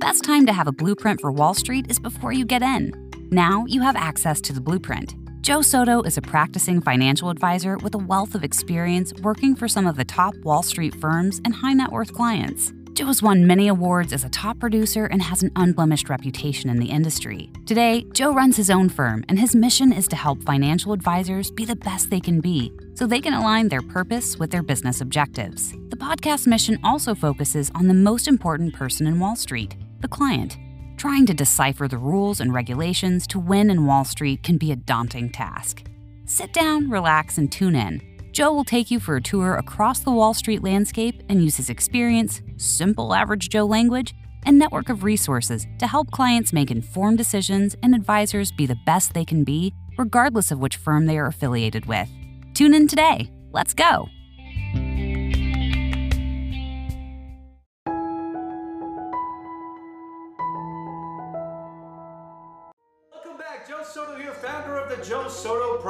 best time to have a blueprint for Wall Street is before you get in. Now you have access to the blueprint. Joe Soto is a practicing financial advisor with a wealth of experience working for some of the top Wall Street firms and high net worth clients. Joe has won many awards as a top producer and has an unblemished reputation in the industry. Today, Joe runs his own firm, and his mission is to help financial advisors be the best they can be so they can align their purpose with their business objectives. The podcast mission also focuses on the most important person in Wall Street the client. Trying to decipher the rules and regulations to win in Wall Street can be a daunting task. Sit down, relax, and tune in. Joe will take you for a tour across the Wall Street landscape and use his experience, simple average Joe language, and network of resources to help clients make informed decisions and advisors be the best they can be, regardless of which firm they are affiliated with. Tune in today. Let's go.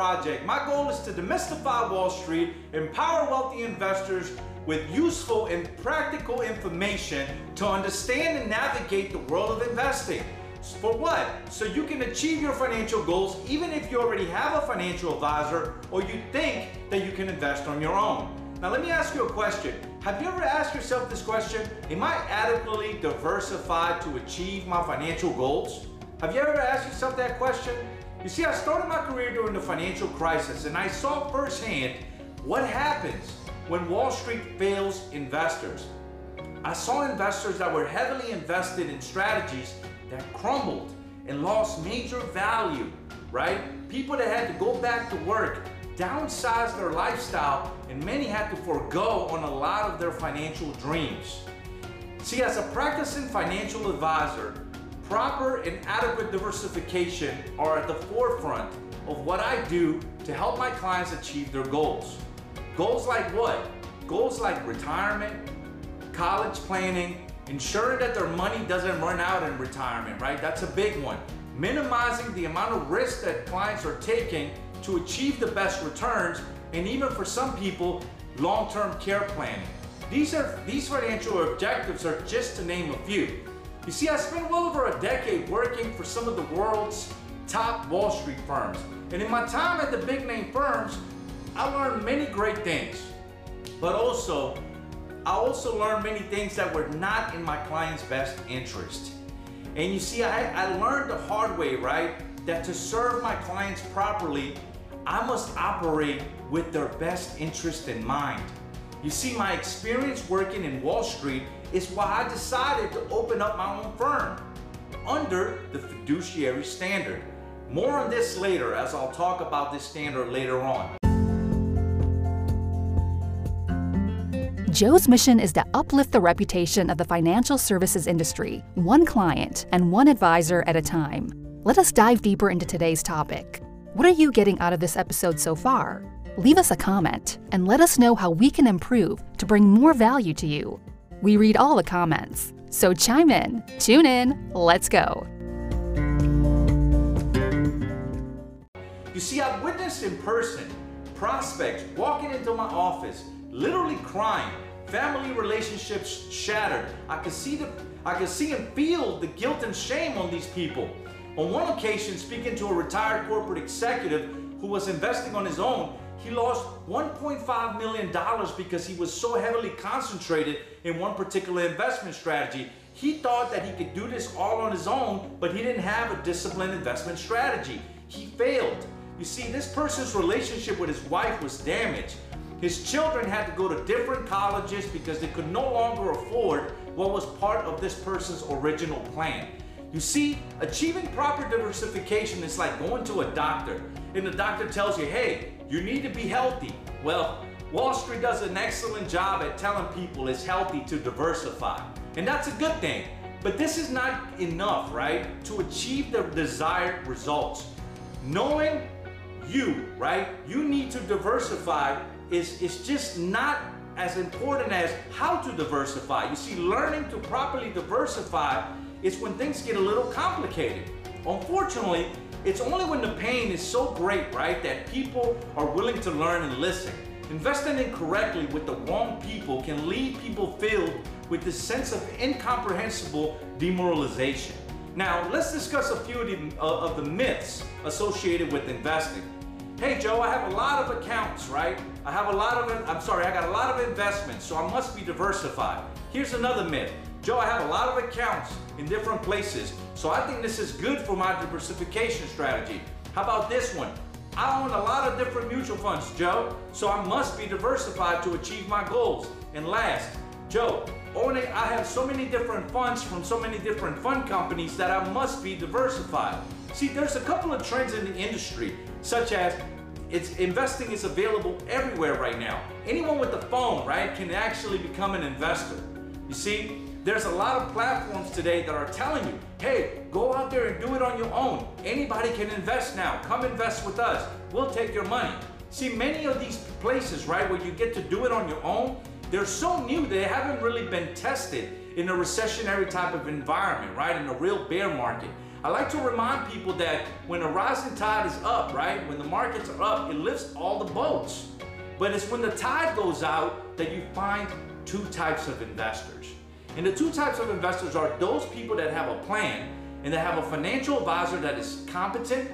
Project. My goal is to demystify Wall Street, empower wealthy investors with useful and practical information to understand and navigate the world of investing. For what? So you can achieve your financial goals even if you already have a financial advisor or you think that you can invest on your own. Now let me ask you a question. Have you ever asked yourself this question? Am I adequately diversified to achieve my financial goals? Have you ever asked yourself that question? You see, I started my career during the financial crisis and I saw firsthand what happens when Wall Street fails investors. I saw investors that were heavily invested in strategies that crumbled and lost major value, right? People that had to go back to work, downsize their lifestyle, and many had to forego on a lot of their financial dreams. See, as a practicing financial advisor, Proper and adequate diversification are at the forefront of what I do to help my clients achieve their goals. Goals like what? Goals like retirement, college planning, ensuring that their money doesn't run out in retirement, right? That's a big one. Minimizing the amount of risk that clients are taking to achieve the best returns, and even for some people, long-term care planning. These are these financial objectives are just to name a few. You see, I spent well over a decade working for some of the world's top Wall Street firms. And in my time at the big name firms, I learned many great things. But also, I also learned many things that were not in my client's best interest. And you see, I, I learned the hard way, right? That to serve my clients properly, I must operate with their best interest in mind. You see, my experience working in Wall Street is why I decided to open up my own firm under the fiduciary standard. More on this later as I'll talk about this standard later on. Joe's mission is to uplift the reputation of the financial services industry, one client and one advisor at a time. Let us dive deeper into today's topic. What are you getting out of this episode so far? Leave us a comment and let us know how we can improve to bring more value to you. We read all the comments, so chime in, tune in, let's go. You see, I've witnessed in person prospects walking into my office, literally crying, family relationships shattered. I could see the I could see and feel the guilt and shame on these people. On one occasion, speaking to a retired corporate executive who was investing on his own, he lost $1.5 million because he was so heavily concentrated in one particular investment strategy. He thought that he could do this all on his own, but he didn't have a disciplined investment strategy. He failed. You see, this person's relationship with his wife was damaged. His children had to go to different colleges because they could no longer afford what was part of this person's original plan. You see, achieving proper diversification is like going to a doctor and the doctor tells you, hey, you need to be healthy. Well, Wall Street does an excellent job at telling people it's healthy to diversify. And that's a good thing. But this is not enough, right? To achieve the desired results. Knowing you, right? You need to diversify is, is just not as important as how to diversify. You see, learning to properly diversify is when things get a little complicated. Unfortunately, it's only when the pain is so great, right, that people are willing to learn and listen. Investing incorrectly with the wrong people can leave people filled with this sense of incomprehensible demoralization. Now, let's discuss a few of the, uh, of the myths associated with investing. Hey Joe, I have a lot of accounts, right? I have a lot of, I'm sorry, I got a lot of investments, so I must be diversified. Here's another myth. Joe, I have a lot of accounts in different places, so I think this is good for my diversification strategy. How about this one? I own a lot of different mutual funds, Joe, so I must be diversified to achieve my goals. And last, Joe, owning, I have so many different funds from so many different fund companies that I must be diversified. See, there's a couple of trends in the industry, such as it's investing is available everywhere right now. Anyone with a phone, right, can actually become an investor. You see, there's a lot of platforms today that are telling you, hey, go out there and do it on your own. Anybody can invest now. Come invest with us. We'll take your money. See, many of these places, right, where you get to do it on your own, they're so new they haven't really been tested in a recessionary type of environment, right, in a real bear market. I like to remind people that when a rising tide is up, right, when the markets are up, it lifts all the boats. But it's when the tide goes out that you find two types of investors. And the two types of investors are those people that have a plan and that have a financial advisor that is competent,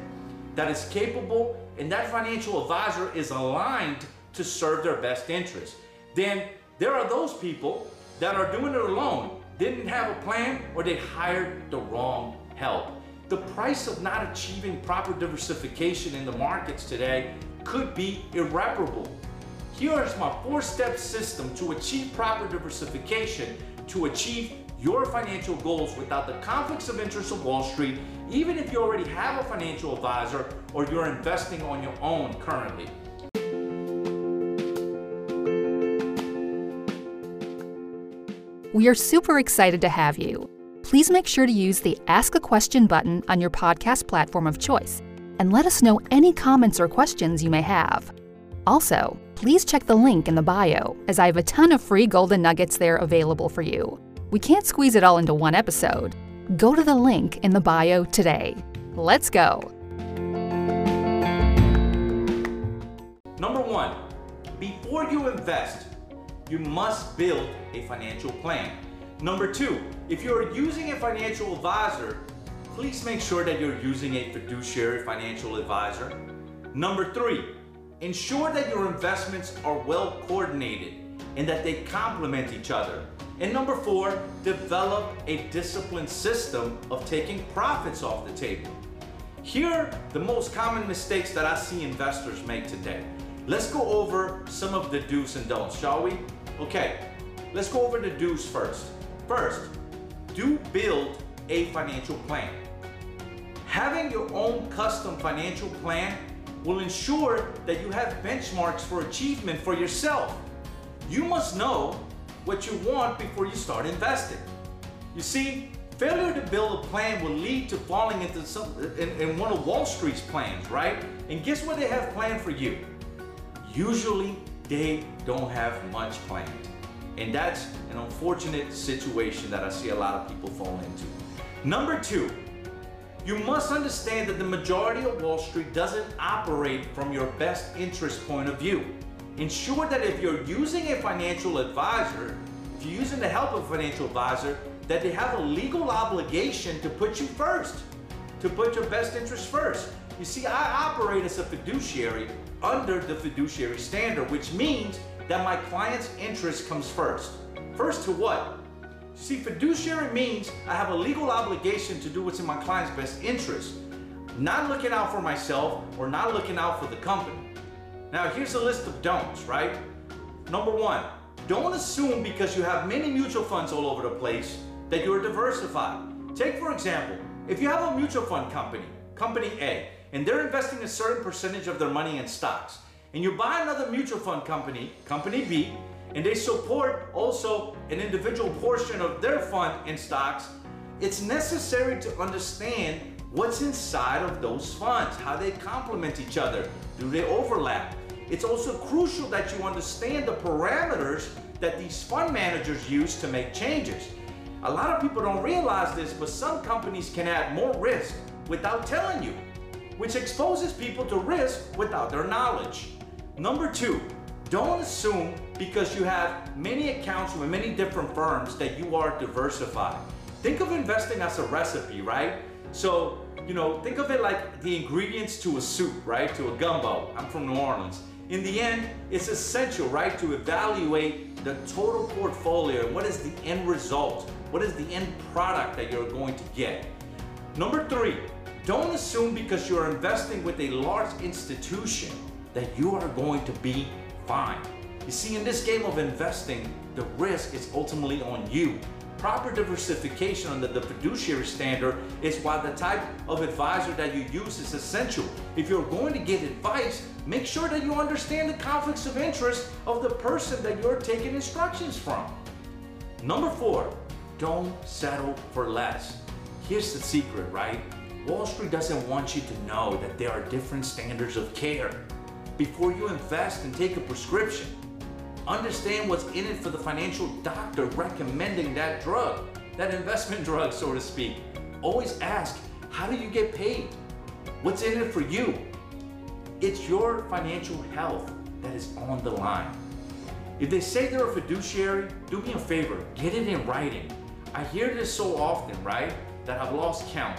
that is capable, and that financial advisor is aligned to serve their best interest. Then there are those people that are doing it alone, didn't have a plan, or they hired the wrong help. The price of not achieving proper diversification in the markets today could be irreparable. Here is my four-step system to achieve proper diversification to achieve your financial goals without the conflicts of interest of Wall Street, even if you already have a financial advisor or you're investing on your own currently. We are super excited to have you. Please make sure to use the Ask a Question button on your podcast platform of choice and let us know any comments or questions you may have. Also, please check the link in the bio, as I have a ton of free golden nuggets there available for you. We can't squeeze it all into one episode. Go to the link in the bio today. Let's go. Number one, before you invest, you must build a financial plan. Number two, if you're using a financial advisor, please make sure that you're using a fiduciary financial advisor. Number three, Ensure that your investments are well coordinated and that they complement each other. And number four, develop a disciplined system of taking profits off the table. Here are the most common mistakes that I see investors make today. Let's go over some of the do's and don'ts, shall we? Okay, let's go over the do's first. First, do build a financial plan. Having your own custom financial plan will ensure that you have benchmarks for achievement for yourself. You must know what you want before you start investing. You see, failure to build a plan will lead to falling into some in, in one of Wall Street's plans, right? And guess what they have planned for you? Usually they don't have much planned. And that's an unfortunate situation that I see a lot of people fall into. Number two, you must understand that the majority of Wall Street doesn't operate from your best interest point of view. Ensure that if you're using a financial advisor, if you're using the help of a financial advisor, that they have a legal obligation to put you first, to put your best interest first. You see, I operate as a fiduciary under the fiduciary standard, which means that my client's interest comes first. First to what? See, fiduciary means I have a legal obligation to do what's in my client's best interest, not looking out for myself or not looking out for the company. Now, here's a list of don'ts, right? Number one, don't assume because you have many mutual funds all over the place that you're diversified. Take, for example, if you have a mutual fund company, company A, and they're investing a certain percentage of their money in stocks, and you buy another mutual fund company, company B, and they support also an individual portion of their fund in stocks, it's necessary to understand what's inside of those funds, how they complement each other, do they overlap? It's also crucial that you understand the parameters that these fund managers use to make changes. A lot of people don't realize this, but some companies can add more risk without telling you, which exposes people to risk without their knowledge. Number two, don't assume because you have many accounts with many different firms that you are diversified. Think of investing as a recipe, right? So, you know, think of it like the ingredients to a soup, right? To a gumbo. I'm from New Orleans. In the end, it's essential, right, to evaluate the total portfolio. and What is the end result? What is the end product that you're going to get? Number three, don't assume because you're investing with a large institution that you are going to be fine. You see, in this game of investing, the risk is ultimately on you. Proper diversification under the fiduciary standard is why the type of advisor that you use is essential. If you're going to get advice, make sure that you understand the conflicts of interest of the person that you're taking instructions from. Number four, don't settle for less. Here's the secret, right? Wall Street doesn't want you to know that there are different standards of care. Before you invest and take a prescription, understand what's in it for the financial doctor recommending that drug, that investment drug, so to speak. Always ask, how do you get paid? What's in it for you? It's your financial health that is on the line. If they say they're a fiduciary, do me a favor, get it in writing. I hear this so often, right, that I've lost count.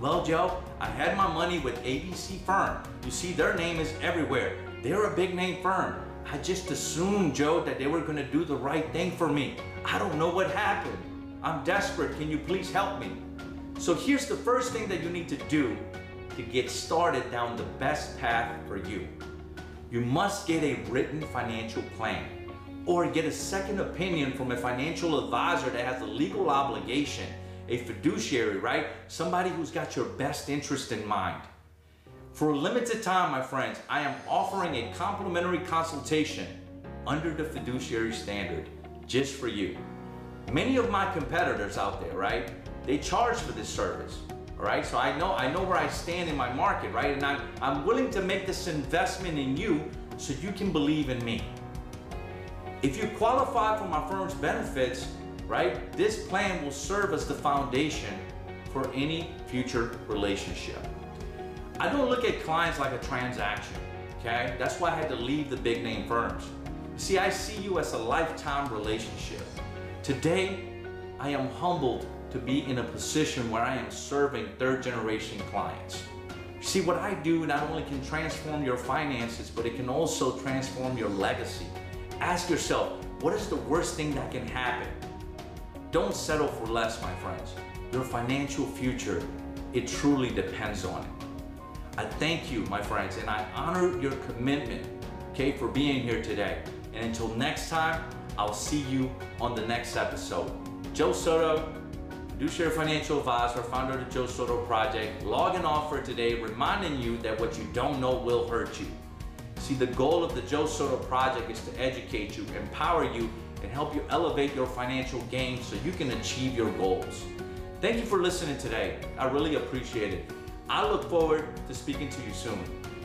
Well, Joe, I had my money with ABC Firm. You see, their name is everywhere. They're a big name firm. I just assumed, Joe, that they were gonna do the right thing for me. I don't know what happened. I'm desperate. Can you please help me? So here's the first thing that you need to do to get started down the best path for you. You must get a written financial plan or get a second opinion from a financial advisor that has a legal obligation a fiduciary, right? Somebody who's got your best interest in mind. For a limited time, my friends, I am offering a complimentary consultation under the fiduciary standard just for you. Many of my competitors out there, right? They charge for this service. All right, so I know I know where I stand in my market, right? And I'm I'm willing to make this investment in you so you can believe in me. If you qualify for my firm's benefits, right? This plan will serve as the foundation for any future relationship. I don't look at clients like a transaction, okay? That's why I had to leave the big name firms. See, I see you as a lifetime relationship. Today, I am humbled to be in a position where I am serving third generation clients. See, what I do not only can transform your finances, but it can also transform your legacy. Ask yourself, what is the worst thing that can happen? Don't settle for less, my friends. Your financial future, it truly depends on it. I thank you, my friends, and I honor your commitment, okay, for being here today. And until next time, I'll see you on the next episode. Joe Soto, fiduciary financial advisor, founder of the Joe Soto Project, logging off for today, reminding you that what you don't know will hurt you. See, the goal of the Joe Soto Project is to educate you, empower you, and help you elevate your financial game so you can achieve your goals. Thank you for listening today. I really appreciate it. I look forward to speaking to you soon.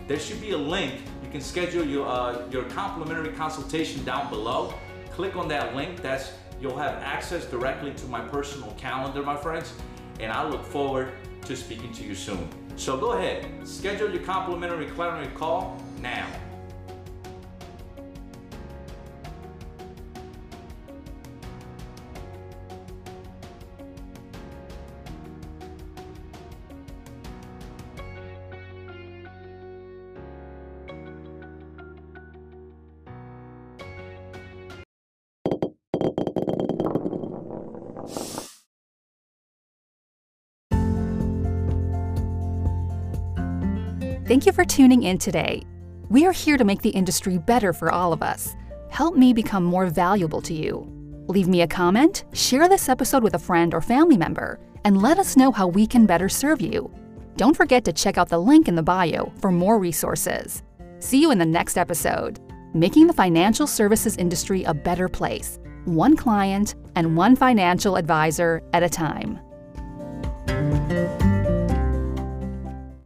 There should be a link. You can schedule your, uh, your complimentary consultation down below. Click on that link. That's You'll have access directly to my personal calendar, my friends, and I look forward to speaking to you soon. So go ahead, schedule your complimentary clarity call now. Thank you for tuning in today. We are here to make the industry better for all of us. Help me become more valuable to you. Leave me a comment, share this episode with a friend or family member, and let us know how we can better serve you. Don't forget to check out the link in the bio for more resources. See you in the next episode. Making the financial services industry a better place, one client and one financial advisor at a time.